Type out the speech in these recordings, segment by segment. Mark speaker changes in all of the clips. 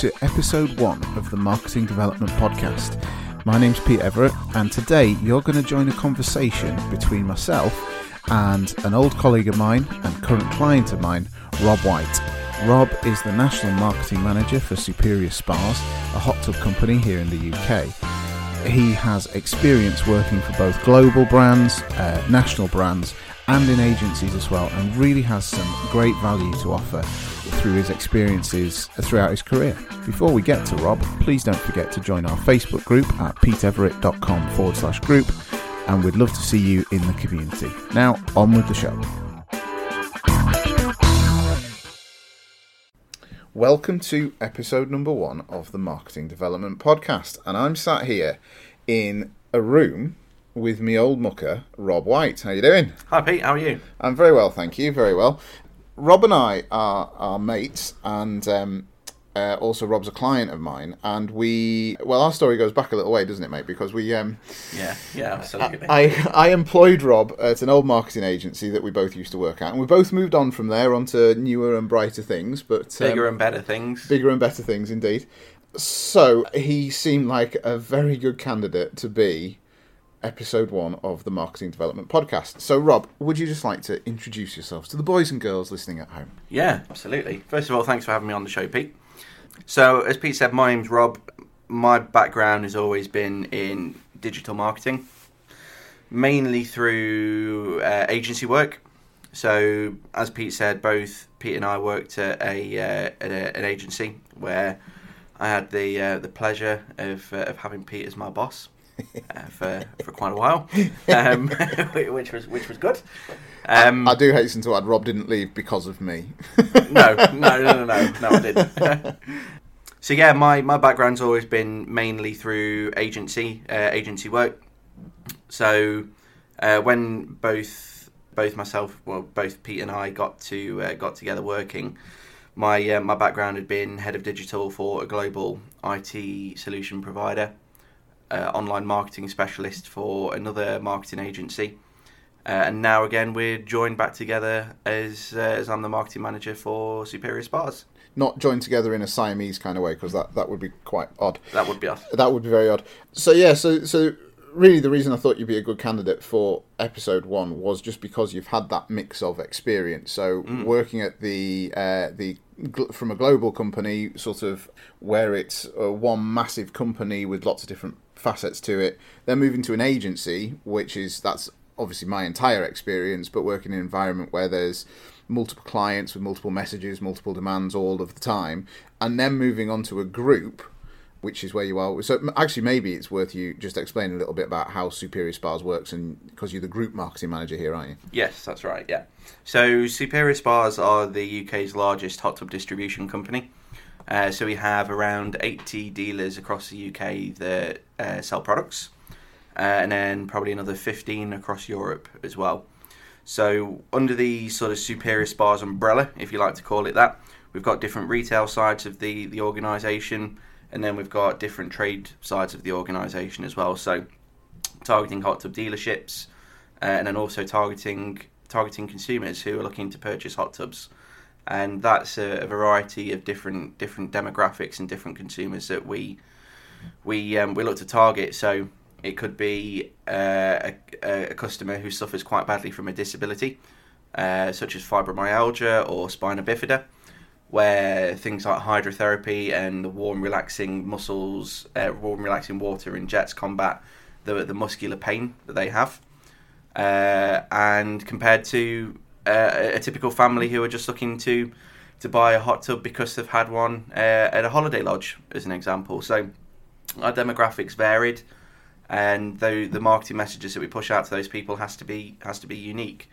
Speaker 1: to episode one of the Marketing Development Podcast. My name's Pete Everett, and today you're going to join a conversation between myself and an old colleague of mine and current client of mine, Rob White. Rob is the National Marketing Manager for Superior Spas, a hot tub company here in the UK. He has experience working for both global brands, uh, national brands, and in agencies as well, and really has some great value to offer through his experiences throughout his career. Before we get to Rob, please don't forget to join our Facebook group at peteeverett.com forward slash group, and we'd love to see you in the community. Now, on with the show. Welcome to episode number one of the Marketing Development Podcast, and I'm sat here in a room with me old mucker, Rob White. How you doing?
Speaker 2: Hi Pete, how are you?
Speaker 1: I'm very well, thank you. Very well. Rob and I are, are mates, and um, uh, also Rob's a client of mine. And we, well, our story goes back a little way, doesn't it, mate? Because we, um,
Speaker 2: Yeah, yeah, absolutely.
Speaker 1: I, I employed Rob at an old marketing agency that we both used to work at, and we both moved on from there onto newer and brighter things, but um,
Speaker 2: Bigger and better things.
Speaker 1: bigger and better things indeed. So he seemed like a very good candidate to be episode one of the Marketing Development Podcast. So, Rob, would you just like to introduce yourselves to the boys and girls listening at home?
Speaker 2: Yeah, absolutely. First of all, thanks for having me on the show, Pete. So, as Pete said, my name's Rob. My background has always been in digital marketing, mainly through uh, agency work. So, as Pete said, both Pete and I worked at a, uh, at a an agency where I had the uh, the pleasure of, uh, of having Pete as my boss. Uh, for for quite a while, um, which was which was good. Um,
Speaker 1: I do hasten to add, Rob didn't leave because of me.
Speaker 2: no, no, no, no, no, no, I didn't. so yeah, my my background's always been mainly through agency uh, agency work. So uh, when both both myself, well, both Pete and I got to uh, got together working. My uh, my background had been head of digital for a global IT solution provider, uh, online marketing specialist for another marketing agency, uh, and now again we're joined back together as uh, as I'm the marketing manager for Superior Spas.
Speaker 1: Not joined together in a Siamese kind of way, because that, that would be quite odd.
Speaker 2: That would be us.
Speaker 1: That would be very odd. So yeah, so so really the reason I thought you'd be a good candidate for episode one was just because you've had that mix of experience. So working at the uh, the from a global company, sort of where it's uh, one massive company with lots of different facets to it, then moving to an agency, which is that's obviously my entire experience, but working in an environment where there's multiple clients with multiple messages, multiple demands all of the time, and then moving on to a group which is where you are. So actually, maybe it's worth you just explaining a little bit about how Superior Spas works, and because you're the group marketing manager here, aren't you?
Speaker 2: Yes, that's right. Yeah. So Superior Spas are the UK's largest hot tub distribution company. Uh, so we have around 80 dealers across the UK that uh, sell products, uh, and then probably another 15 across Europe as well. So under the sort of Superior Spas umbrella, if you like to call it that, we've got different retail sides of the the organisation, and then we've got different trade sides of the organisation as well. So targeting hot tub dealerships, uh, and then also targeting targeting consumers who are looking to purchase hot tubs, and that's a, a variety of different different demographics and different consumers that we we um, we look to target. So it could be uh, a, a customer who suffers quite badly from a disability, uh, such as fibromyalgia or spina bifida, where things like hydrotherapy and the warm, relaxing muscles, uh, warm, relaxing water and jets combat the the muscular pain that they have. Uh, and compared to uh, a typical family who are just looking to to buy a hot tub because they've had one uh, at a holiday lodge, as an example. So our demographics varied, and though the marketing messages that we push out to those people has to be has to be unique.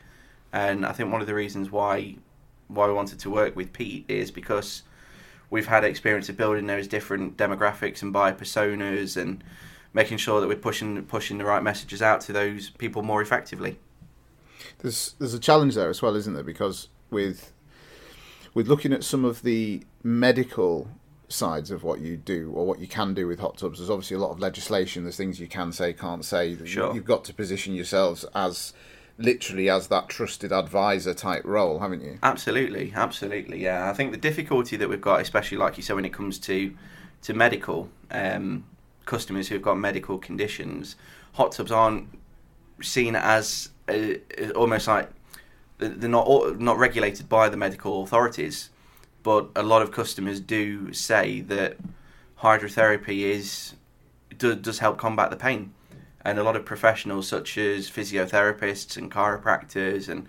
Speaker 2: And I think one of the reasons why why we wanted to work with Pete is because we've had experience of building those different demographics and buyer personas and making sure that we're pushing pushing the right messages out to those people more effectively.
Speaker 1: There's there's a challenge there as well, isn't there? Because with with looking at some of the medical sides of what you do or what you can do with hot tubs, there's obviously a lot of legislation. There's things you can say, can't say.
Speaker 2: Sure.
Speaker 1: You've got to position yourselves as literally as that trusted advisor type role, haven't you?
Speaker 2: Absolutely, absolutely. Yeah, I think the difficulty that we've got, especially like you said, when it comes to to medical um, customers who've got medical conditions, hot tubs aren't seen as uh, almost like they're not not regulated by the medical authorities, but a lot of customers do say that hydrotherapy is do, does help combat the pain, and a lot of professionals such as physiotherapists and chiropractors and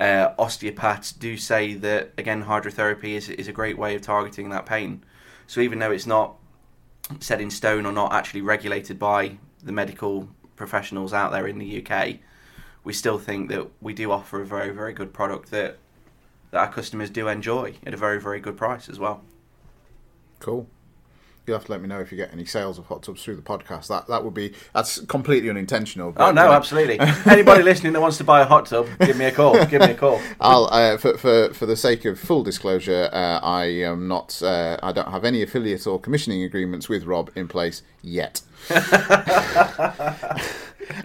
Speaker 2: uh, osteopaths do say that again hydrotherapy is is a great way of targeting that pain. So even though it's not set in stone or not actually regulated by the medical professionals out there in the UK, we still think that we do offer a very, very good product that that our customers do enjoy at a very, very good price as well.
Speaker 1: Cool. You'll have to let me know if you get any sales of hot tubs through the podcast. That that would be that's completely unintentional.
Speaker 2: oh no, absolutely. Anybody listening that wants to buy a hot tub, give me a call. Give me a call.
Speaker 1: I'll uh, for, for for the sake of full disclosure, uh, I am not. Uh, I don't have any affiliate or commissioning agreements with Rob in place yet.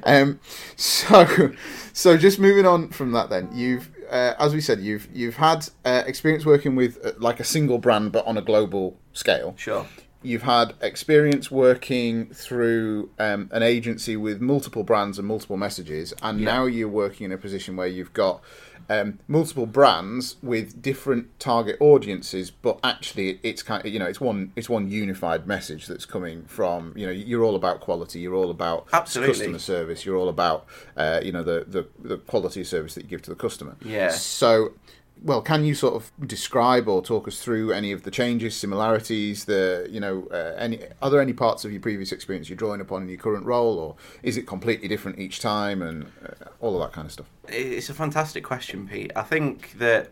Speaker 1: um, so, so just moving on from that, then you've, uh, as we said, you've you've had uh, experience working with uh, like a single brand, but on a global scale.
Speaker 2: Sure.
Speaker 1: You've had experience working through um, an agency with multiple brands and multiple messages, and
Speaker 2: Yeah.
Speaker 1: now you're working in a position where you've got um, multiple brands with different target audiences, but actually it's kind of you know it's one it's one unified message that's coming from you know you're all about quality, you're all about
Speaker 2: Absolutely.
Speaker 1: customer service, you're all about uh, you know the, the the quality of service that you give to the customer.
Speaker 2: Yeah.
Speaker 1: So. Well, can you sort of describe or talk us through any of the changes, similarities, the you know, uh, any are there any parts of your previous experience you're drawing upon in your current role, or is it completely different each time, and uh, all of that kind of stuff?
Speaker 2: It's a fantastic question, Pete. I think that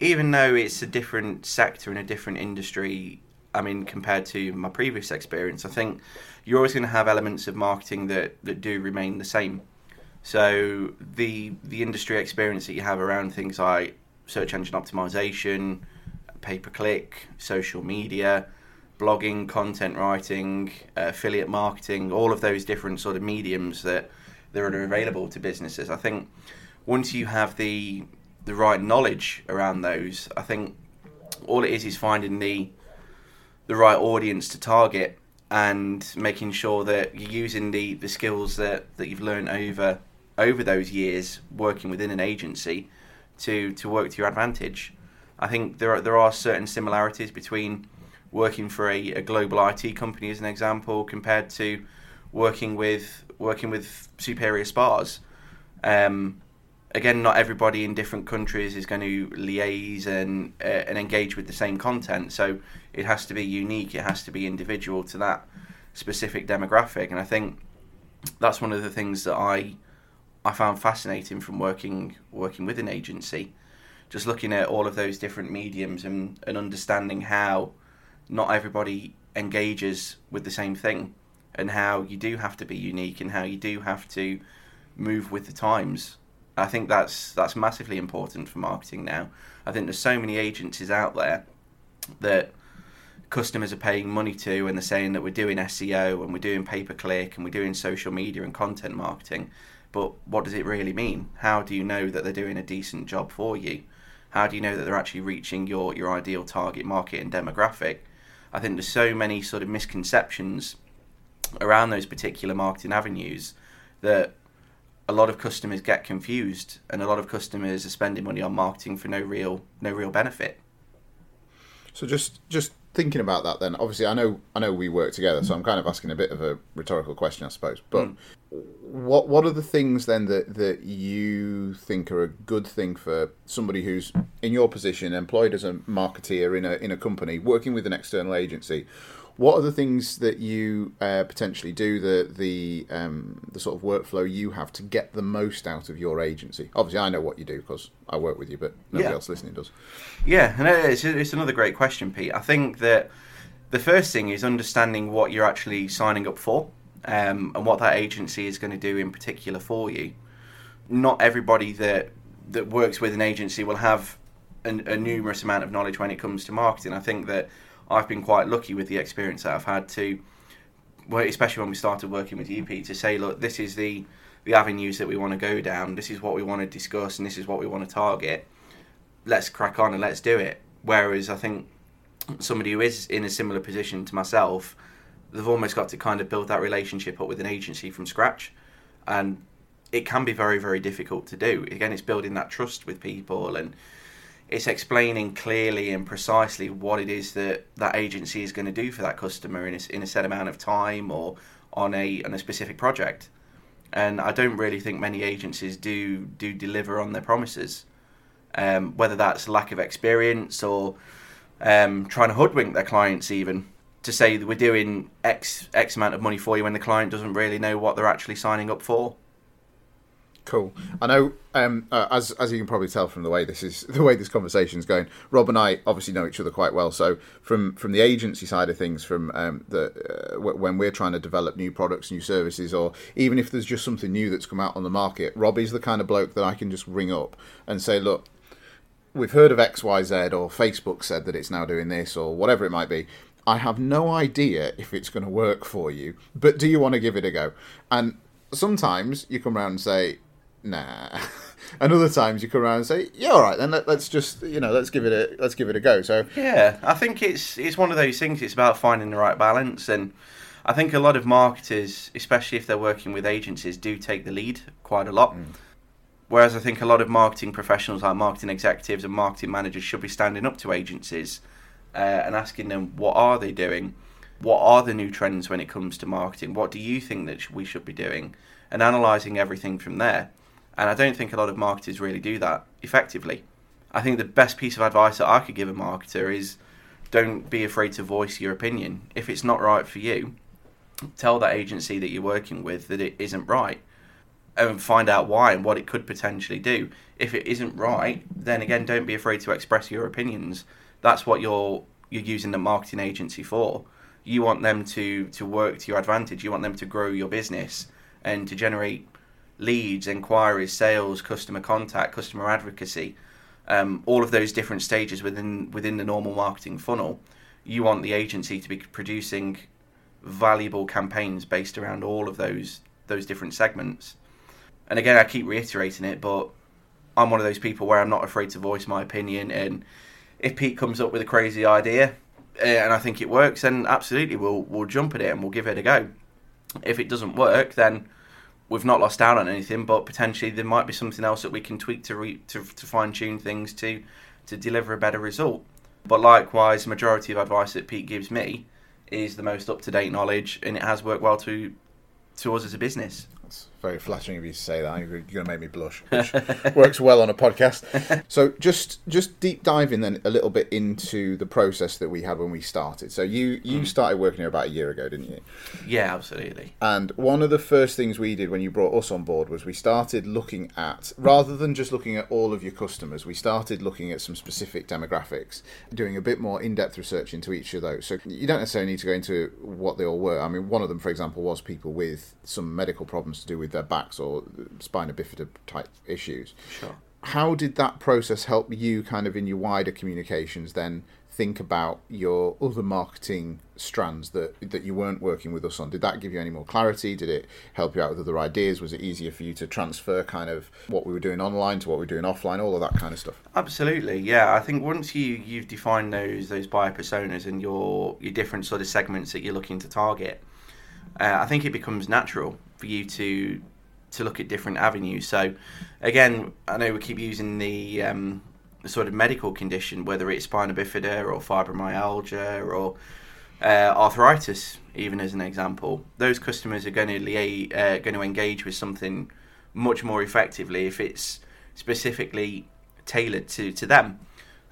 Speaker 2: even though it's a different sector and a different industry, I mean, compared to my previous experience, I think you're always going to have elements of marketing that, that do remain the same. So the the industry experience that you have around things like search engine optimization, pay per click, social media, blogging, content writing, uh, affiliate marketing, all of those different sort of mediums that that are available to businesses. I think once you have the the right knowledge around those, I think all it is is finding the the right audience to target and making sure that you're using the, the skills that, that you've learned over over those years working within an agency to, to work to your advantage. I think there are, there are certain similarities between working for a, a global IT company as an example compared to working with working with superior spas. Um, again, not everybody in different countries is going to liaise and uh, and engage with the same content. So it has to be unique. It has to be individual to that specific demographic. And I think that's one of the things that I I found fascinating from working working with an agency. Just looking at all of those different mediums and, and understanding how not everybody engages with the same thing and how you do have to be unique and how you do have to move with the times. I think that's that's massively important for marketing now. I think there's so many agencies out there that customers are paying money to and they're saying that we're doing SEO and we're doing pay per click and we're doing social media and content marketing. But what does it really mean? How do you know that they're doing a decent job for you? How do you know that they're actually reaching your, your ideal target market and demographic? I think there's so many sort of misconceptions around those particular marketing avenues that a lot of customers get confused and a lot of customers are spending money on marketing for no real no real benefit.
Speaker 1: So just just thinking about that, then obviously I know I know we work together, so mm. I'm kind of asking a bit of a rhetorical question, I suppose. But mm. what what are the things then that that you think are a good thing for somebody who's in your position, employed as a marketeer in a in a company, working with an external agency? What are the things that you uh, potentially do the the um, the sort of workflow you have to get the most out of your agency? Obviously, I know what you do because I work with you, but nobody
Speaker 2: Yeah.
Speaker 1: else listening does.
Speaker 2: Yeah, and it's, it's another great question, Pete. I think that the first thing is understanding what you're actually signing up for um, and what that agency is going to do in particular for you. Not everybody that that works with an agency will have an, a numerous amount of knowledge when it comes to marketing. I think that I've been quite lucky with the experience that I've had to, especially when we started working with Pete, to say, look, this is the the avenues that we want to go down. This is what we want to discuss, and this is what we want to target. Let's crack on and let's do it. Whereas I think somebody who is in a similar position to myself, they've almost got to kind of build that relationship up with an agency from scratch, and it can be very very difficult to do. Again, it's building that trust with people and it's explaining clearly and precisely what it is that that agency is going to do for that customer in a, in a set amount of time or on a on a specific project. And I don't really think many agencies do do deliver on their promises, um, whether that's lack of experience or um, trying to hoodwink their clients even to say that we're doing X X amount of money for you when the client doesn't really know what they're actually signing up for.
Speaker 1: Cool. I know, um, uh, as as you can probably tell from the way this is the way this conversation is going. Rob and I obviously know each other quite well. So from from the agency side of things, from um, the uh, when we're trying to develop new products, new services, or even if there's just something new that's come out on the market, Rob is the kind of bloke that I can just ring up and say, look, we've heard of X Y Z, or Facebook said that it's now doing this, or whatever it might be. I have no idea if it's going to work for you, but do you want to give it a go? And sometimes you come around and say, nah. and other times you come around and say, yeah, all right, then let, us just you know let's give it a let's give it a go. So
Speaker 2: yeah, I think it's it's one of those things. It's about finding the right balance, and I think a lot of marketers, especially if they're working with agencies, do take the lead quite a lot. Mm. Whereas I think a lot of marketing professionals, like marketing executives and marketing managers, should be standing up to agencies uh, and asking them what are they doing, what are the new trends when it comes to marketing, what do you think that we should be doing, and analysing everything from there. And I don't think a lot of marketers really do that effectively. I think the best piece of advice that I could give a marketer is don't be afraid to voice your opinion. If it's not right for you, tell that agency that you're working with that it isn't right and find out why and what it could potentially do. If it isn't right, then again, don't be afraid to express your opinions. That's what you're you're using the marketing agency for. You want them to to work to your advantage. You want them to grow your business and to generate leads, inquiries, sales, customer contact, customer advocacy, um, all of those different stages within within the normal marketing funnel. You want the agency to be producing valuable campaigns based around all of those those different segments. And again, I keep reiterating it, but I'm one of those people where I'm not afraid to voice my opinion. And if Pete comes up with a crazy idea eh, and I think it works, then absolutely we'll we'll jump at it and we'll give it a go. If it doesn't work, then we've not lost out on anything, but potentially there might be something else that we can tweak to re- to, to fine tune things to to deliver a better result. But likewise, the majority of advice that Pete gives me is the most up to date knowledge, and it has worked well to to us as a business
Speaker 1: very flattering of you to say that. You're going to make me blush, which works well on a podcast. So just just deep diving then a little bit into the process that we had when we started. So you you mm. started working here about a year ago, didn't you?
Speaker 2: Yeah, absolutely.
Speaker 1: And one of the first things we did when you brought us on board was we started looking at rather than just looking at all of your customers, we started looking at some specific demographics, doing a bit more in-depth research into each of those. So you don't necessarily need to go into what they all were. I mean, one of them, for example, was people with some medical problems to do with their backs or spina bifida type issues.
Speaker 2: Sure.
Speaker 1: How did that process help you, kind of in your wider communications, then think about your other marketing strands that that you weren't working with us on? Did that give you any more clarity? Did it help you out with other ideas? Was it easier for you to transfer kind of what we were doing online to what we are doing offline? All of that kind of stuff.
Speaker 2: Absolutely, yeah. I think once you you've defined those those buyer personas and your your different sort of segments that you're looking to target, uh, I think it becomes natural for you to to look at different avenues. So, again, I know we keep using the, um, sort of medical condition, whether it's spina bifida or fibromyalgia or uh, arthritis, even as an example. Those customers are going to lia- uh, going to engage with something much more effectively if it's specifically tailored to to them.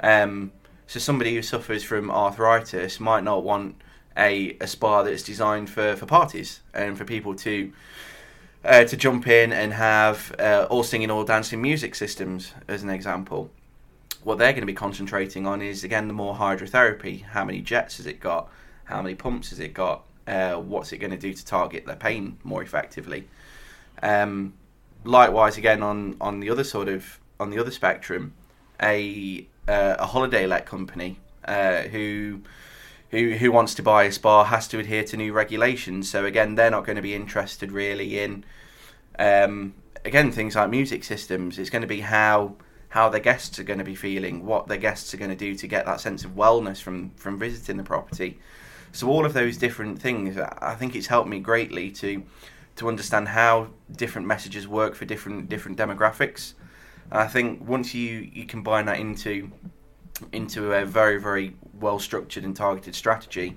Speaker 2: Um, so somebody who suffers from arthritis might not want a, a spa that's designed for, for parties and for people to uh, to jump in and have uh, all singing, all dancing music systems, as an example. What they're going to be concentrating on is again the more hydrotherapy. How many jets has it got? How many pumps has it got? Uh, what's it going to do to target their pain more effectively? Um, likewise, again on on the other sort of on the other spectrum, a uh, a holiday let company uh, who who who wants to buy a spa has to adhere to new regulations. So again, they're not going to be interested really in Um, again, things like music systems. It's going to be how how their guests are going to be feeling, what their guests are going to do to get that sense of wellness from from visiting the property. So all of those different things, I think it's helped me greatly to to understand how different messages work for different different demographics. And I think once you you combine that into into a very very well structured and targeted strategy,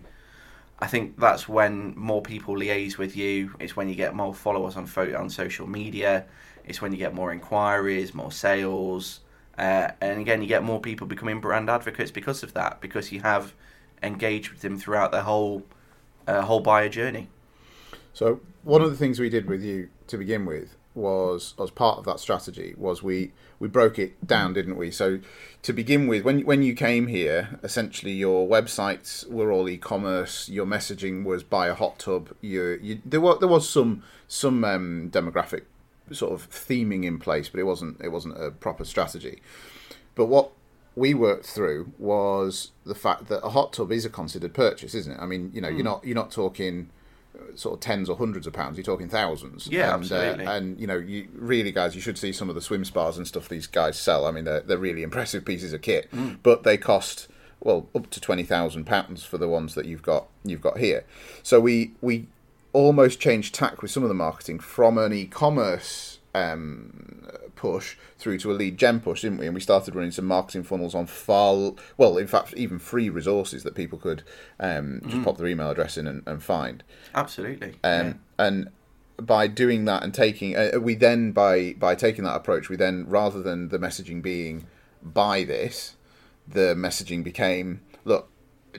Speaker 2: I think that's when more people liaise with you. It's when you get more followers on photo on social media. It's when you get more inquiries, more sales, uh, and again, you get more people becoming brand advocates because of that, because you have engaged with them throughout their whole uh, whole buyer journey.
Speaker 1: So one of the things we did with you to begin with was as part of that strategy was we we broke it down, didn't we? So to begin with, when when you came here, essentially your websites were all e-commerce. Your messaging was buy a hot tub. You, you there was there was some some um, demographic sort of theming in place, but it wasn't it wasn't a proper strategy. But what we worked through was the fact that a hot tub is a considered purchase, isn't it? I mean, you know, mm. you're not you're not talking sort of tens or hundreds of pounds. You're talking thousands.
Speaker 2: Yeah,
Speaker 1: and,
Speaker 2: uh, absolutely.
Speaker 1: Uh, and you know, you really, guys, you should see some of the swim spas and stuff these guys sell. I mean, they're they're really impressive pieces of kit, mm. but they cost well up to twenty thousand pounds for the ones that you've got you've got here. So we we almost changed tack with some of the marketing from an e-commerce um, push through to a lead gen push, didn't we? And we started running some marketing funnels on far, well, in fact, even free resources that people could um, just mm. pop their email address in and, and find.
Speaker 2: Absolutely.
Speaker 1: Um, yeah. And by doing that and taking, uh, we then by by taking that approach, we then rather than the messaging being buy this, the messaging became look,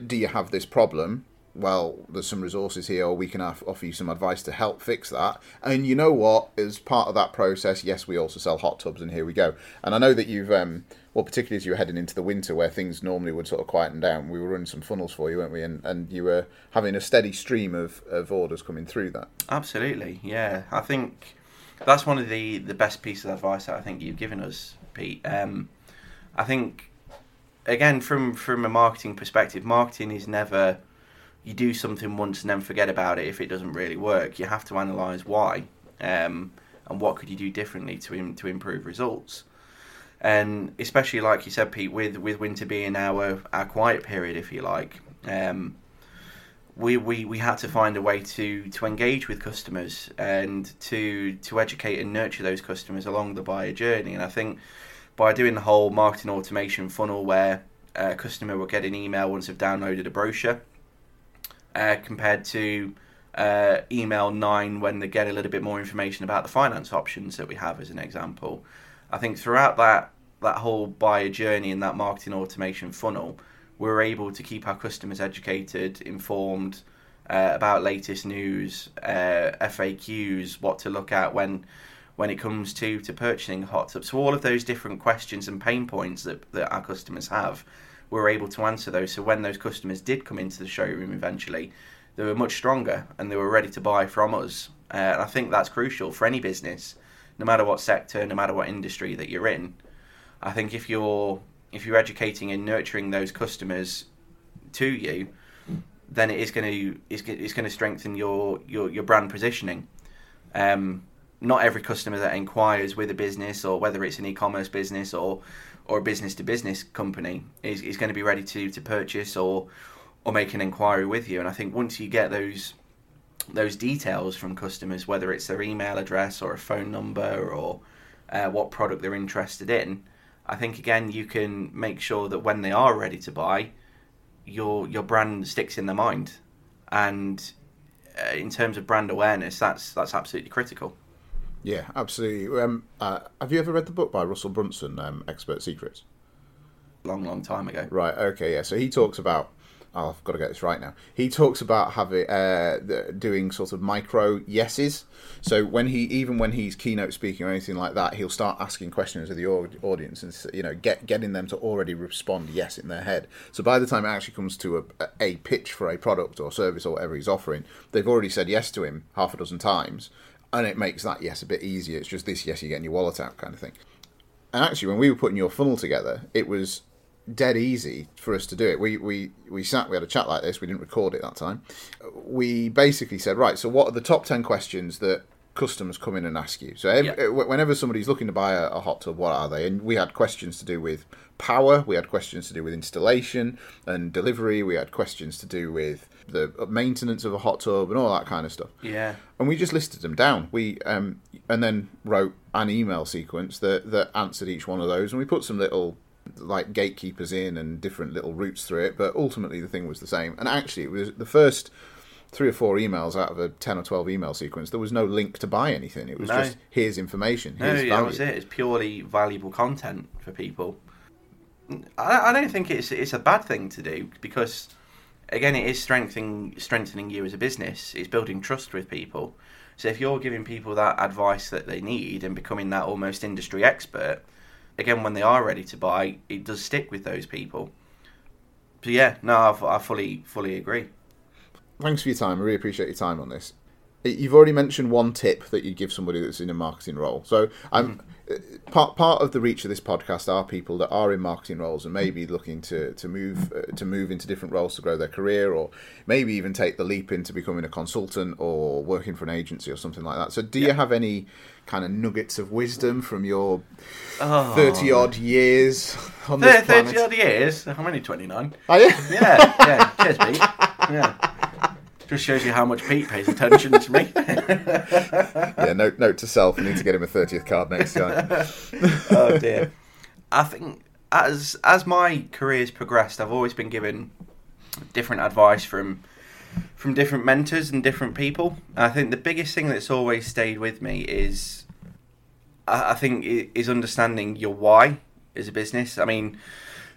Speaker 1: do you have this problem? Well, there's some resources here, or we can offer you some advice to help fix that. And you know what? As part of that process, yes, we also sell hot tubs, and here we go. And I know that you've, um, well, particularly as you were heading into the winter where things normally would sort of quieten down, we were running some funnels for you, weren't we? And, and you were having a steady stream of, of orders coming through that.
Speaker 2: Absolutely, yeah. I think that's one of the, the best pieces of advice that I think you've given us, Pete. Um, I think, again, from, from a marketing perspective, marketing is never you do something once and then forget about it if it doesn't really work. You have to analyze why um, and what could you do differently to Im- to improve results. And especially like you said, Pete, with with winter being our our quiet period, if you like, um, we, we we had to find a way to to engage with customers and to to educate and nurture those customers along the buyer journey. And I think by doing the whole marketing automation funnel where a customer will get an email once they've downloaded a brochure uh, compared to uh, email nine when they get a little bit more information about the finance options that we have as an example. I think throughout that that whole buyer journey and that marketing automation funnel, we're able to keep our customers educated, informed uh, about latest news, uh, FAQs, what to look at when when it comes to to purchasing hot tub. So all of those different questions and pain points that, that our customers have we were able to answer those. So when those customers did come into the showroom eventually, they were much stronger and they were ready to buy from us. Uh, and I think that's crucial for any business, no matter what sector, no matter what industry that you're in. I think if you're if you're educating and nurturing those customers to you, then it is going to it's, it's going to strengthen your your, your brand positioning. Um, not every customer that inquires with a business or whether it's an e-commerce business or or a business to business company is, is going to be ready to, to purchase or or make an inquiry with you. And I think once you get those those details from customers, whether it's their email address or a phone number or uh, what product they're interested in, I think again you can make sure that when they are ready to buy, your your brand sticks in their mind. And uh, in terms of brand awareness, that's that's absolutely critical.
Speaker 1: Yeah, absolutely. Um, uh, have you ever read the book by Russell Brunson, um, Expert Secrets?
Speaker 2: Long, long time ago.
Speaker 1: Right. Okay. Yeah. So he talks about. Oh, I've got to get this right now. He talks about having uh, doing sort of micro yeses. So when he, even when he's keynote speaking or anything like that, he'll start asking questions of the audience and you know get getting them to already respond yes in their head. So by the time it actually comes to a, a pitch for a product or service or whatever he's offering, they've already said yes to him half a dozen times, and it makes that yes a bit easier. It's just this yes you're getting your wallet out kind of thing. And actually, when we were putting your funnel together, it was dead easy for us to do it. We we we sat, we had a chat like this. We didn't record it that time. We basically said, right, so what are the top ten questions that customers come in and ask you. So ev-
Speaker 2: Yeah.
Speaker 1: uh, whenever somebody's looking to buy a, a hot tub, what are they? And we had questions to do with power, we had questions to do with installation and delivery, we had questions to do with the maintenance of a hot tub and all that kind of stuff.
Speaker 2: Yeah.
Speaker 1: And we just listed them down. We um, and then wrote an email sequence that that answered each one of those, and we put some little like gatekeepers in and different little routes through it. But ultimately, the thing was the same. And actually, it was the first three or four emails out of a 10 or 12 email sequence there was no link to buy anything it was
Speaker 2: No.
Speaker 1: just here's information
Speaker 2: No,
Speaker 1: here's
Speaker 2: yeah,
Speaker 1: value
Speaker 2: that was it. It's purely valuable content for people. I, I don't think it's it's a bad thing to do because, again, it is strengthening strengthening you as a business. It's building trust with people. So if you're giving people that advice that they need and becoming that almost industry expert, again, when they are ready to buy, it does stick with those people. So yeah, no, I, I fully fully agree.
Speaker 1: Thanks for your time. I really appreciate your time on this. You've already mentioned one tip that you give somebody that's in a marketing role. So I'm uh, part part of the reach of this podcast are people that are in marketing roles and maybe looking to to move uh, to move into different roles to grow their career, or maybe even take the leap into becoming a consultant or working for an agency or something like that. So do you have any kind of nuggets of wisdom from your
Speaker 2: Oh.
Speaker 1: thirty odd years on this
Speaker 2: Thir-
Speaker 1: planet?
Speaker 2: Thirty odd years. I'm only twenty nine.
Speaker 1: Are you?
Speaker 2: Yeah, yeah. Cheers, Pete. Just shows you how much Pete pays attention to me.
Speaker 1: yeah. Note note to self. I need to get him a thirtieth card next time.
Speaker 2: oh dear. I think as as my career's progressed, I've always been given different advice from from different mentors and different people. And I think the biggest thing that's always stayed with me is I, I think is understanding your why as a business. I mean,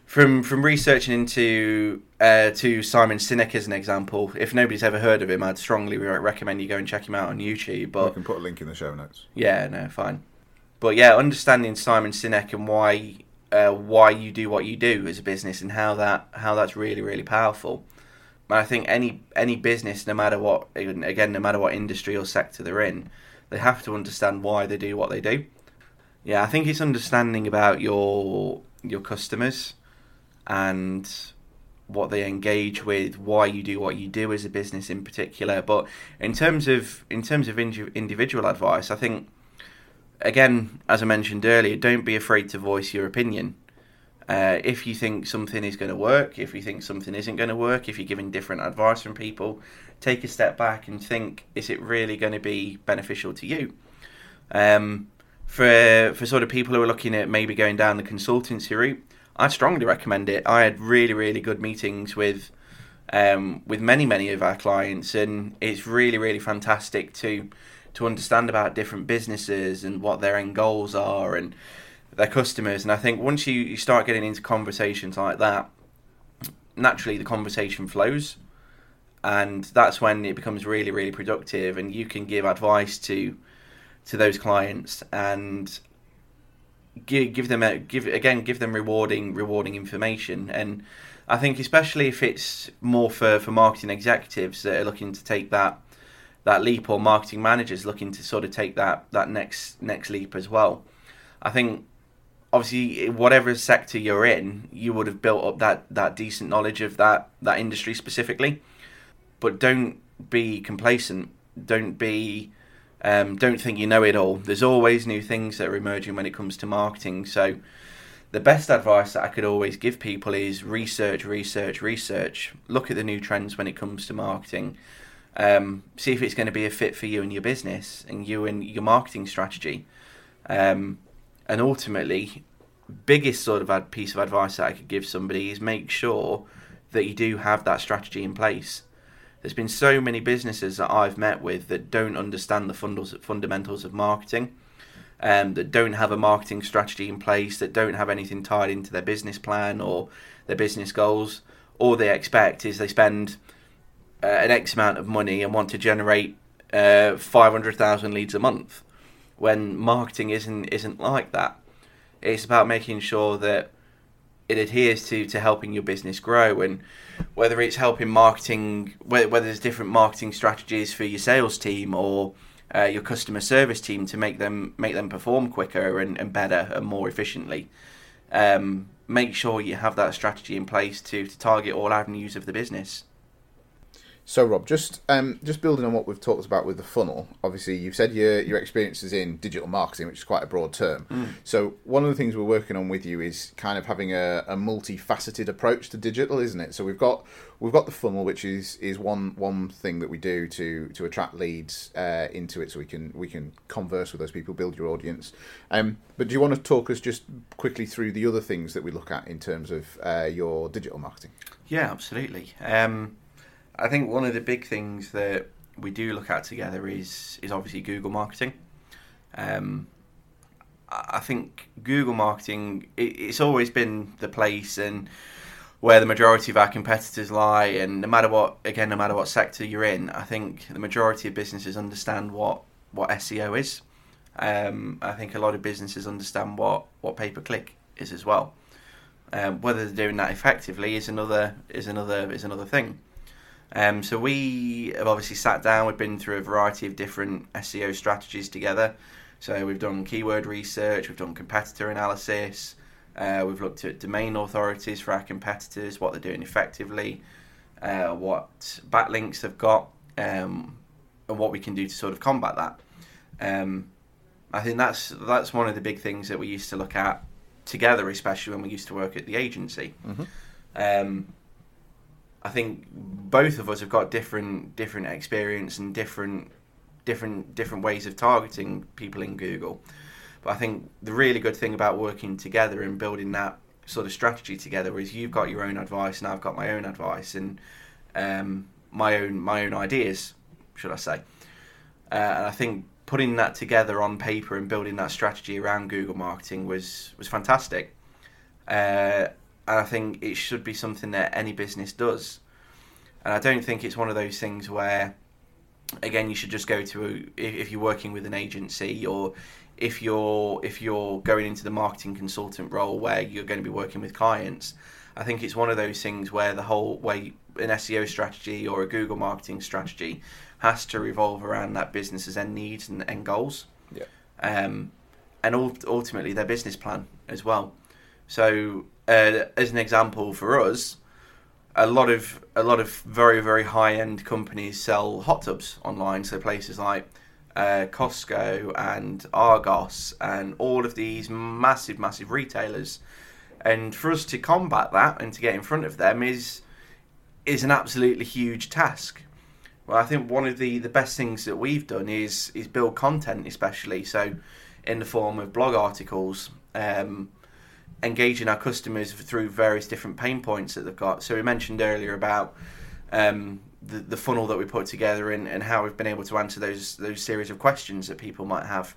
Speaker 2: from from researching into uh, to Simon Sinek as an example, if nobody's ever heard of him, I'd strongly recommend you go and check him out on YouTube. But
Speaker 1: can put a link in the show notes.
Speaker 2: yeah, no, fine. But yeah, understanding Simon Sinek and why uh, why you do what you do as a business and how that how that's really really powerful. And I think any any business, no matter what again, no matter what industry or sector they're in, they have to understand why they do what they do. Yeah, I think it's understanding about your your customers and what they engage with, why you do what you do as a business in particular. But in terms of in terms of indi- individual advice, I think again, as I mentioned earlier, don't be afraid to voice your opinion. Uh, if you think something is going to work, if you think something isn't going to work, if you're giving different advice from people, take a step back and think: Is it really going to be beneficial to you? Um, for for sort of people who are looking at maybe going down the consultancy route, I strongly recommend it. I had really really good meetings with um, with many many of our clients, and it's really really fantastic to to understand about different businesses and what their end goals are and their customers. And I think once you, you start getting into conversations like that, naturally the conversation flows, and that's when it becomes really really productive, and you can give advice to to those clients and give give them a give again give them rewarding rewarding information and I think especially if it's more for, for marketing executives that are looking to take that that leap or marketing managers looking to sort of take that that next next leap as well. I think obviously whatever sector you're in, you would have built up that that decent knowledge of that that industry specifically. But don't be complacent. Don't be um, don't think you know it all. There's always new things that are emerging when it comes to marketing. So, the best advice that I could always give people is research, research, research. Look at the new trends when it comes to marketing. Um, see if it's going to be a fit for you and your business and you and your marketing strategy. Um, and ultimately, biggest sort of ad- piece of advice that I could give somebody is make sure that you do have that strategy in place. There's been so many businesses that I've met with that don't understand the fundamentals of marketing, um, that don't have a marketing strategy in place, that don't have anything tied into their business plan or their business goals. All they expect is they spend uh, an X amount of money and want to generate uh, 500,000 leads a month, when marketing isn't isn't like that. It's about making sure that it adheres to to helping your business grow and whether it's helping marketing whether, whether there's different marketing strategies for your sales team or uh, your customer service team to make them make them perform quicker and, and better and more efficiently. Um, make sure you have that strategy in place to, to target all avenues of the business
Speaker 1: So, Rob, just um, just building on what we've talked about with the funnel. Obviously, you've said your your experiences in digital marketing, which is quite a broad term.
Speaker 2: Mm.
Speaker 1: So, one of the things we're working on with you is kind of having a, a multifaceted approach to digital, isn't it? So, we've got we've got the funnel, which is is one one thing that we do to to attract leads uh, into it, so we can we can converse with those people, build your audience. Um, but do you want to talk us just quickly through the other things that we look at in terms of uh, your digital marketing?
Speaker 2: Yeah, absolutely. Um, I think one of the big things that we do look at together is is obviously Google marketing. Um, I think Google marketing it, it's always been the place and where the majority of our competitors lie, and no matter what, again, no matter what sector you're in, I think the majority of businesses understand what what SEO is. Um, I think a lot of businesses understand what what pay per click is as well. Um, whether they're doing that effectively is another is another is another thing. Um, so we have obviously sat down. We've been through a variety of different SEO strategies together. So we've done keyword research, we've done competitor analysis, uh, we've looked at domain authorities for our competitors, what they're doing effectively, uh, what backlinks they've got, um, and what we can do to sort of combat that. Um, I think that's that's one of the big things that we used to look at together, especially when we used to work at the agency.
Speaker 1: Mm-hmm.
Speaker 2: Um, I think both of us have got different different experience and different different different ways of targeting people in Google. But I think the really good thing about working together and building that sort of strategy together is you've got your own advice and I've got my own advice and um, my own my own ideas, should I say? Uh, and I think putting that together on paper and building that strategy around Google marketing was was fantastic. Uh, and I think it should be something that any business does. And I don't think it's one of those things where, again, you should just go to a, if you're working with an agency or if you're if you're going into the marketing consultant role where you're going to be working with clients. I think it's one of those things where the whole way an SEO strategy or a Google marketing strategy has to revolve around that business's end needs and end goals.
Speaker 1: Yeah.
Speaker 2: Um, and ultimately their business plan as well. So, uh, as an example for us, a lot of a lot of very very high end companies sell hot tubs online. So places like uh, Costco and Argos and all of these massive massive retailers. And for us to combat that and to get in front of them is is an absolutely huge task. Well, I think one of the, the best things that we've done is is build content, especially so in the form of blog articles. Um, engaging our customers through various different pain points that they've got. So we mentioned earlier about um, the, the funnel that we put together and, and how we've been able to answer those those series of questions that people might have.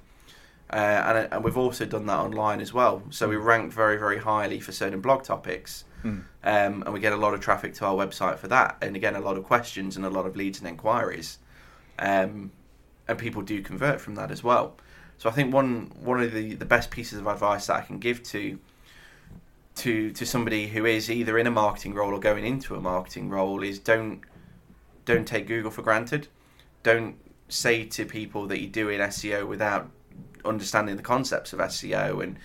Speaker 2: Uh, and, and we've also done that online as well. So we rank very, very highly for certain blog topics.
Speaker 1: Mm.
Speaker 2: Um, and we get a lot of traffic to our website for that. And again, a lot of questions and a lot of leads and inquiries. Um, and people do convert from that as well. So I think one one of the, the best pieces of advice that I can give to to to somebody who is either in a marketing role or going into a marketing role is don't don't take Google for granted. Don't say to people that you're doing SEO without understanding the concepts of SEO and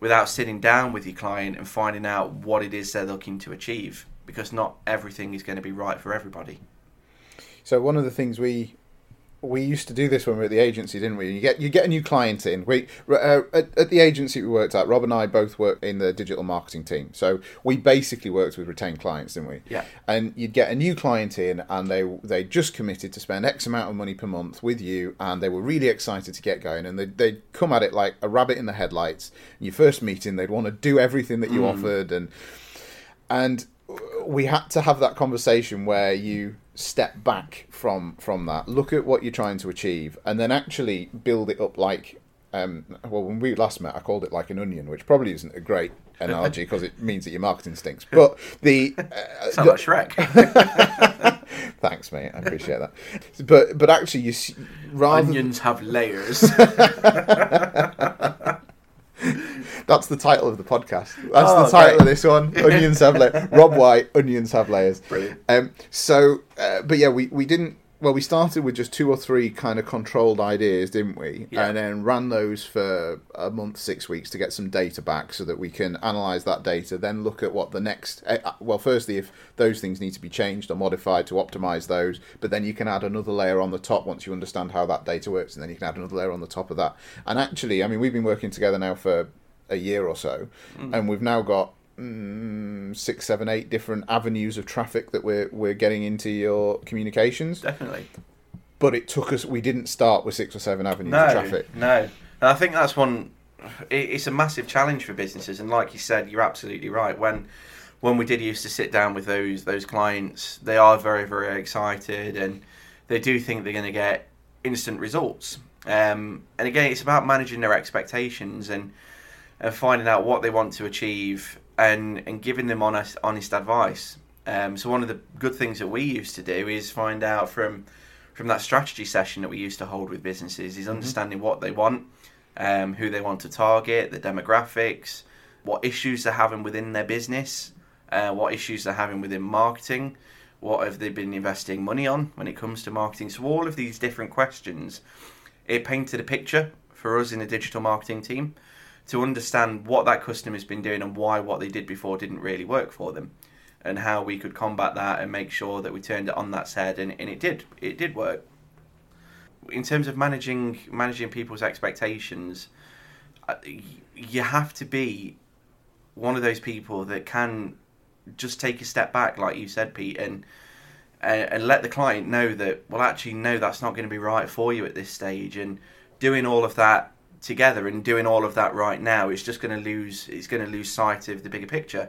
Speaker 2: without sitting down with your client and finding out what it is they're looking to achieve because not everything is going to be right for everybody.
Speaker 1: So one of the things we we used to do this when we were at the agency, didn't we? You get you get a new client in. We uh, at, at, the agency we worked at. Rob and I both worked in the digital marketing team, so we basically worked with retained clients, didn't we?
Speaker 2: Yeah.
Speaker 1: And you'd get a new client in, and they they just committed to spend X amount of money per month with you, and they were really excited to get going, and they they'd come at it like a rabbit in the headlights. In your first meeting, they'd want to do everything that you mm. offered, and and we had to have that conversation where you step back from from that. Look at what you're trying to achieve and then actually build it up like um, well when we last met i called it like an onion which probably isn't a great analogy because it means that your marketing stinks but the
Speaker 2: uh, sound like shrek.
Speaker 1: Thanks mate. I appreciate that. But but actually you rather
Speaker 2: onions have layers
Speaker 1: That's the title of the podcast. That's oh, the title great. of this one. Onions have layers. Rob White, onions have layers.
Speaker 2: Brilliant.
Speaker 1: Um, so, uh, but yeah, we, we didn't well, we started with just two or three kind of controlled ideas, didn't we?
Speaker 2: Yeah.
Speaker 1: And then ran those for a month, six weeks to get some data back so that we can analyze that data, then look at what the next. eh, uh, Well, firstly, if those things need to be changed or modified to optimize those, but then you can add another layer on the top once you understand how that data works, and then you can add another layer on the top of that. And actually, I mean, we've been working together now for a year or so, and we've now got mm, six, seven, eight different avenues of traffic that we're we're getting into your communications.
Speaker 2: Definitely.
Speaker 1: But it took us. We didn't start with six or seven avenues
Speaker 2: No,
Speaker 1: of traffic.
Speaker 2: no. And I think that's one. It, it's a massive challenge for businesses, and like you said, you're absolutely right. When when we did used to sit down with those those clients, they are very very excited, and they do think they're going to get instant results. Um, and again, it's about managing their expectations and and finding out what they want to achieve and and giving them honest honest advice. Um, so one of the good things that we used to do is find out from from that strategy session that we used to hold with businesses is understanding what they want, um, who they want to target, the demographics, what issues they're having within their business, uh, what issues they're having within marketing, what have they been investing money on when it comes to marketing. So all of these different questions, it painted a picture for us in the digital marketing team to understand what that customer's been doing and why what they did before didn't really work for them and how we could combat that and make sure that we turned it on that head and, and it did it did work. In terms of managing managing people's expectations uh, you have to be one of those people that can just take a step back like you said Pete and and, and let the client know that well actually no that's not going to be right for you at this stage and doing all of that together and doing all of that right now it's just going to lose it's going to lose sight of the bigger picture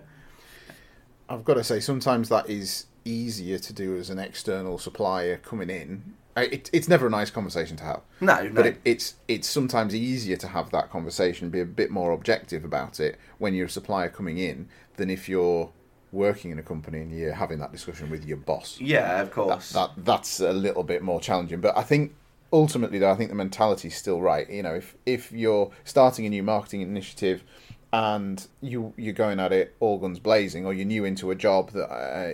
Speaker 1: I've got to say, sometimes that is easier to do as an external supplier coming in. It, it's never a nice conversation to have.
Speaker 2: no no
Speaker 1: But it, it's it's sometimes easier to have that conversation, be a bit more objective about it when you're a supplier coming in than if you're working in a company and you're having that discussion with your boss.
Speaker 2: yeah of
Speaker 1: That,
Speaker 2: course
Speaker 1: that that's a little bit more challenging. But I think ultimately, though, I think the mentality is still right. You know, if if you're starting a new marketing initiative and you you're going at it all guns blazing, or you're new into a job that uh,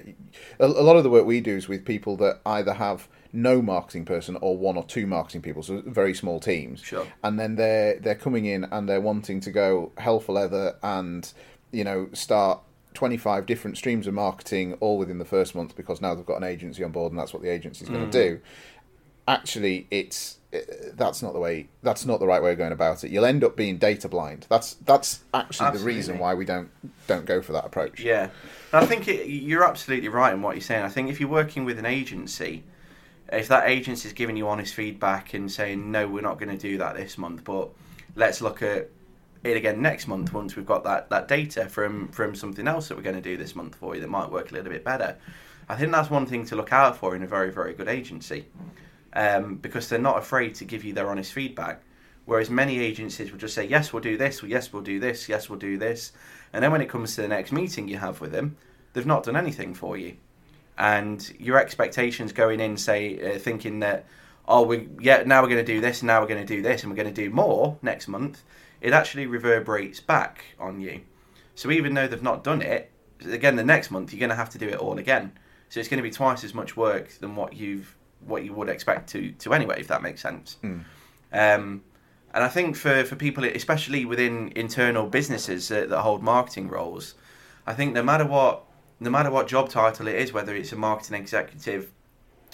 Speaker 1: a, a lot of the work we do is with people that either have no marketing person or one or two marketing people, so very small teams.
Speaker 2: Sure.
Speaker 1: And then they're they're coming in and they're wanting to go hell for leather and you know start 25 different streams of marketing all within the first month because now they've got an agency on board and that's what the agency agency's going to do actually it's uh, that's not the way that's not the right way of going about it. You'll end up being data blind. That's that's actually the reason why we don't don't go for that approach.
Speaker 2: Yeah, and I think it, you're absolutely right in what you're saying. I think if you're working with an agency, if that agency is giving you honest feedback and saying no, we're not going to do that this month, but let's look at it again next month once we've got that, that data from from something else that we're going to do this month for you that might work a little bit better. I think that's one thing to look out for in a very very good agency, um, because they're not afraid to give you their honest feedback. Whereas many agencies will just say, yes, we'll do this, yes, we'll do this, yes, we'll do this. And then when it comes to the next meeting you have with them, they've not done anything for you. And your expectations going in, say, uh, thinking that, oh, we yeah, now we're going to do this, now we're going to do this, and we're going to do more next month, it actually reverberates back on you. So even though they've not done it, again, the next month you're going to have to do it all again. So it's going to be twice as much work than what you've what you would expect to to anyway, if that makes sense.
Speaker 1: Mm.
Speaker 2: Um, and I think for, for people, especially within internal businesses that, that hold marketing roles, I think no matter what no matter what job title it is, whether it's a marketing executive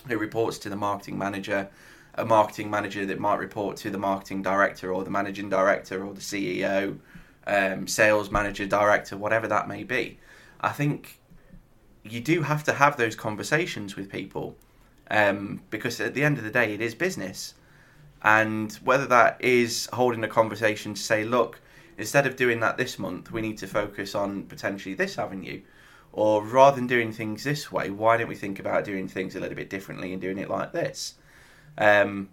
Speaker 2: who reports to the marketing manager, a marketing manager that might report to the marketing director or the managing director or the CEO, um, sales manager, director, whatever that may be, I think you do have to have those conversations with people um, because at the end of the day, it is business. And whether that is holding a conversation to say, look, instead of doing that this month, we need to focus on potentially this avenue. Or rather than doing things this way, why don't we think about doing things a little bit differently and doing it like this? Um,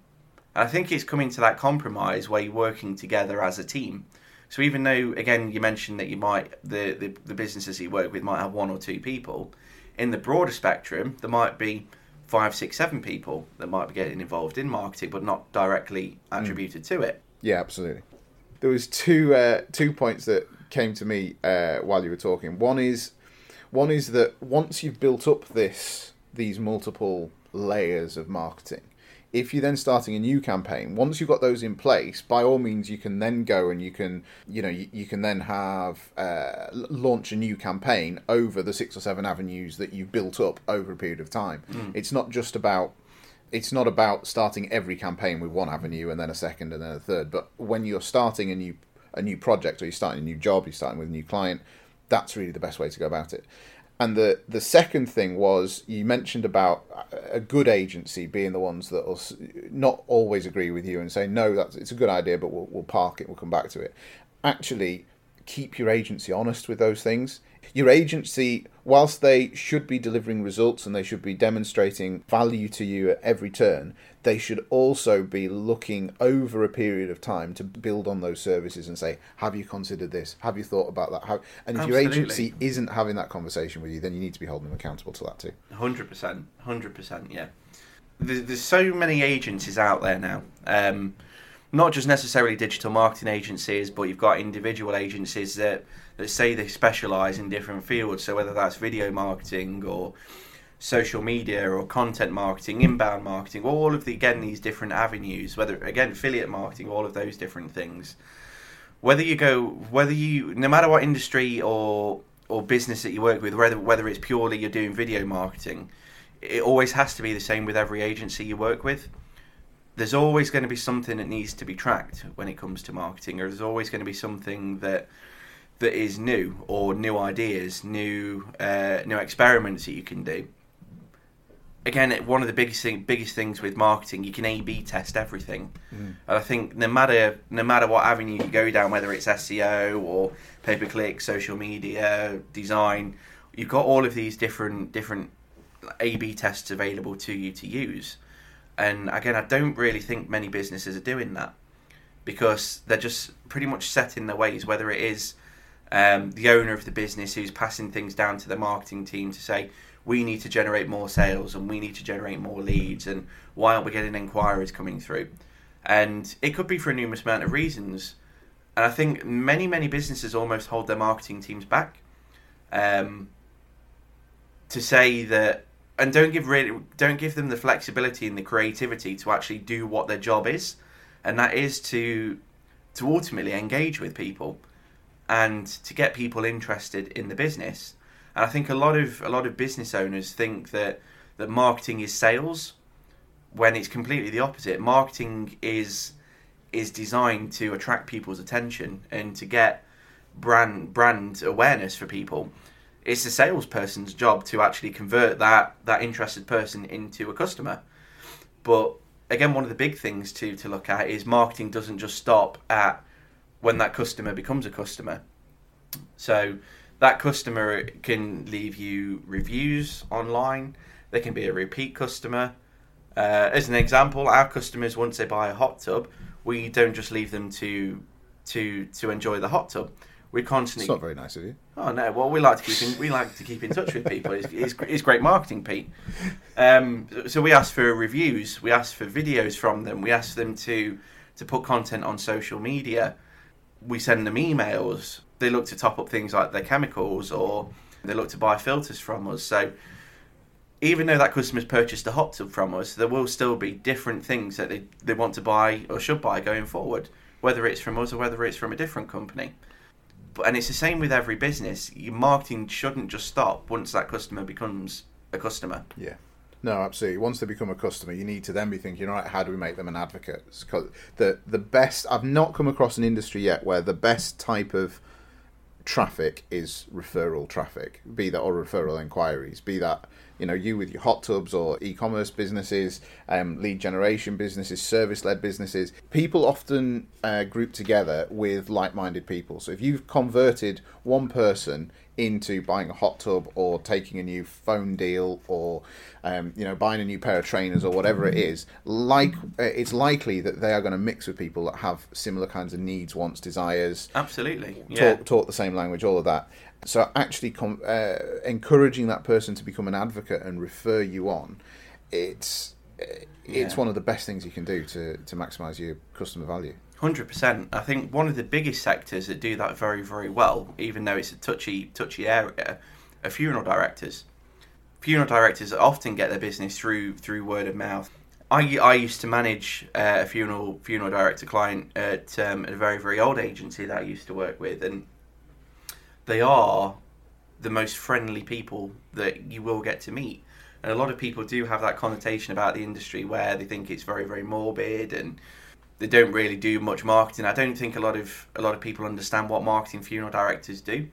Speaker 2: I think it's coming to that compromise where you're working together as a team. So even though, again, you mentioned that you might the, the, the businesses you work with might have one or two people, in the broader spectrum, there might be five, six, seven people that might be getting involved in marketing, but not directly attributed to it.
Speaker 1: Yeah, absolutely. There was two uh, two points that came to me uh, while you were talking. One is one is that once you've built up this these multiple layers of marketing. If you're then starting a new campaign, once you've got those in place, by all means, you can then go and you can, you know, you, you can then have uh, launch a new campaign over the six or seven avenues that you've built up over a period of time.
Speaker 2: Mm.
Speaker 1: It's not just about it's not about starting every campaign with one avenue and then a second and then a third. But when you're starting a new a new project or you're starting a new job, you're starting with a new client, that's really the best way to go about it. And the the second thing was you mentioned about a good agency being the ones that will not always agree with you and say no, that's it's a good idea, but we'll, we'll park it, we'll come back to it. Actually, keep your agency honest with those things. Your agency, whilst they should be delivering results and they should be demonstrating value to you at every turn, they should also be looking over a period of time to build on those services and say, "Have you considered this? Have you thought about that?" How, and if
Speaker 2: Absolutely.
Speaker 1: your agency isn't having that conversation with you, then you need to be holding them accountable to that too.
Speaker 2: Hundred percent, hundred percent. Yeah, there's, there's so many agencies out there now. Um, not just necessarily digital marketing agencies, but you've got individual agencies that that say they specialise in different fields. So whether that's video marketing or social media or content marketing, inbound marketing, all of the again these different avenues. Whether again affiliate marketing, all of those different things. Whether you go, whether you, no matter what industry or or business that you work with, whether whether it's purely you're doing video marketing, it always has to be the same with every agency you work with. There's always going to be something that needs to be tracked when it comes to marketing, or there's always going to be something that that is new or new ideas, new uh, new experiments that you can do. Again, one of the biggest thing, biggest things with marketing, you can A/B test everything, and I think no matter no matter what avenue you go down, whether it's SEO or pay per click, social media, design, you've got all of these different different A/B tests available to you to use. And again, I don't really think many businesses are doing that because they're just pretty much set in their ways. Whether it is um, the owner of the business who's passing things down to the marketing team to say we need to generate more sales and we need to generate more leads and why aren't we getting inquiries coming through? And it could be for a numerous amount of reasons. And I think many many businesses almost hold their marketing teams back um, to say that and don't give really don't give them the flexibility and the creativity to actually do what their job is, and that is to to ultimately engage with people and to get people interested in the business. And I think a lot of a lot of business owners think that that marketing is sales when it's completely the opposite. Marketing is is designed to attract people's attention and to get brand brand awareness for people. It's the salesperson's job to actually convert that that interested person into a customer. But again, one of the big things to to look at is marketing doesn't just stop at when that customer becomes a customer. So that customer can leave you reviews online. They can be a repeat customer. Uh, as an example, our customers once they buy a hot tub, we don't just leave them to to to enjoy the hot tub. We constantly.
Speaker 1: It's not very nice of you.
Speaker 2: Oh no! Well, we like to keep in, we like to keep in touch with people. It's, it's, it's great marketing, Pete. Um, so we ask for reviews, we ask for videos from them, we ask them to to put content on social media. We send them emails. They look to top up things like their chemicals, or they look to buy filters from us. So even though that customer's purchased a hot tub from us, there will still be different things that they, they want to buy or should buy going forward, whether it's from us or whether it's from a different company. But, and it's the same with every business. Your marketing shouldn't just stop once that customer becomes a customer.
Speaker 1: Yeah. No, absolutely. Once they become a customer, you need to then be thinking, all right, how do we make them an advocate? 'Cause the the best I've not come across an industry yet where the best type of traffic is referral traffic, be that or referral inquiries, be that you know you with your hot tubs or e-commerce businesses, um, lead generation businesses, service-led businesses. People often uh, group together with like-minded people. So if you've converted one person into buying a hot tub or taking a new phone deal or um, you know buying a new pair of trainers or whatever it is like uh, it's likely that they are going to mix with people that have similar kinds of needs wants desires
Speaker 2: Absolutely. Yeah.
Speaker 1: talk, talk the same language, all of that. So actually, com- uh, encouraging that person to become an advocate and refer you on, it's uh, it's
Speaker 2: Yeah.
Speaker 1: one of the best things you can do to to maximise your customer value.
Speaker 2: Hundred percent. I think one of the biggest sectors that do that very, very well, even though it's a touchy, touchy area, are funeral directors. funeral directors often get their business through through word of mouth. I, I used to manage uh, a funeral funeral director client at, um, at a very very old agency that I used to work with, and they are the most friendly people that you will get to meet. And a lot of people do have that connotation about the industry where they think it's very very morbid and they don't really do much marketing. I don't think a lot of a lot of people understand what marketing funeral directors do,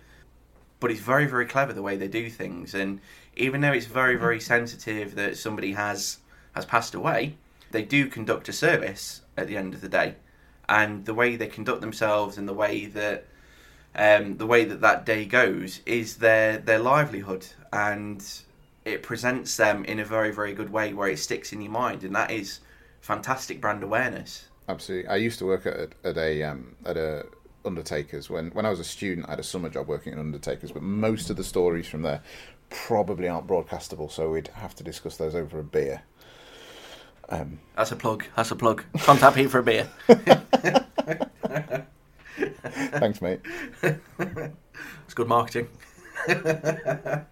Speaker 2: but it's very very clever the way they do things. And even though it's very very sensitive that somebody has has passed away, they do conduct a service at the end of the day, and the way they conduct themselves and the way that um, the way that that day goes is their their livelihood and it presents them in a very very good way where it sticks in your mind and that is fantastic brand awareness
Speaker 1: Absolutely. I used to work at, at a um, at a Undertakers when when I was a student. I had a summer job working at Undertakers, but most of the stories from there probably aren't broadcastable, so we'd have to discuss those over a beer.
Speaker 2: Um, That's a plug. That's a plug. Contact Pete for a beer.
Speaker 1: Thanks, mate.
Speaker 2: It's good marketing.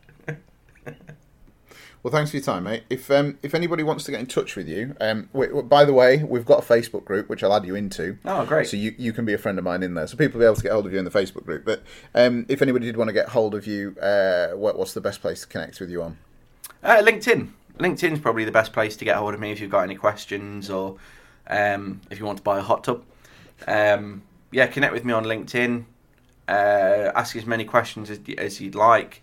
Speaker 1: Well, thanks for your time, mate. If um, if anybody wants to get in touch with you, um, we, by the way, we've got a Facebook group which I'll add you into.
Speaker 2: Oh, great!
Speaker 1: So you, you can be a friend of mine in there, so people will be able to get hold of you in the Facebook group. But um, if anybody did want to get hold of you, uh, what, what's the best place to connect with you on?
Speaker 2: Uh, LinkedIn. LinkedIn's probably the best place to get hold of me if you've got any questions or um, if you want to buy a hot tub. Um, yeah, connect with me on LinkedIn. Uh, ask as many questions as, as you'd like.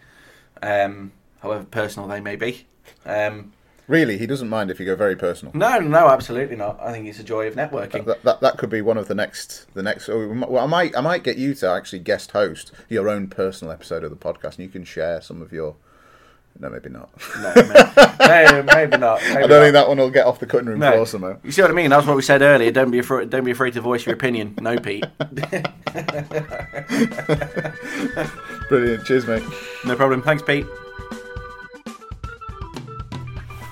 Speaker 2: Um, however personal they may be. Um,
Speaker 1: really, he doesn't mind if you go very personal.
Speaker 2: No, no, absolutely not. I think it's a joy of networking.
Speaker 1: That, that, that could be one of the next the next. Well, I might I might get you to actually guest host your own personal episode of the podcast, and you can share some of your. No, maybe not.
Speaker 2: No, maybe, maybe not. Maybe
Speaker 1: I don't
Speaker 2: not.
Speaker 1: think that one will get off the cutting room
Speaker 2: No.
Speaker 1: floor somehow.
Speaker 2: You see what I mean? That's what we said earlier. Don't be afraid. Don't be afraid to voice your opinion. No, Pete.
Speaker 1: Brilliant. Cheers, mate.
Speaker 2: No problem. Thanks, Pete.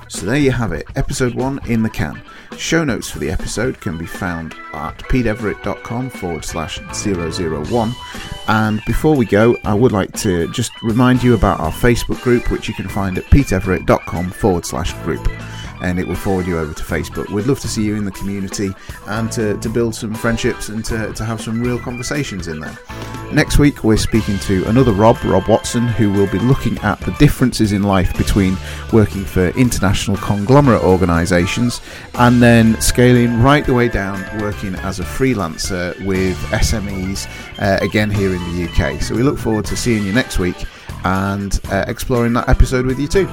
Speaker 1: So there you have it, episode one in the can. Show notes for the episode can be found at peteeverett.com forward slash 001. And before we go, I would like to just remind you about our Facebook group, which you can find at peteeverett.com forward slash group. And it will forward you over to Facebook. We'd love to see you in the community and to, to build some friendships and to, to have some real conversations in there. Next week, we're speaking to another Rob, Rob Watson, who will be looking at the differences in life between working for international conglomerate organisations and then scaling right the way down working as a freelancer with SMEs, uh, again here in the UK. So we look forward to seeing you next week and uh, exploring that episode with you too.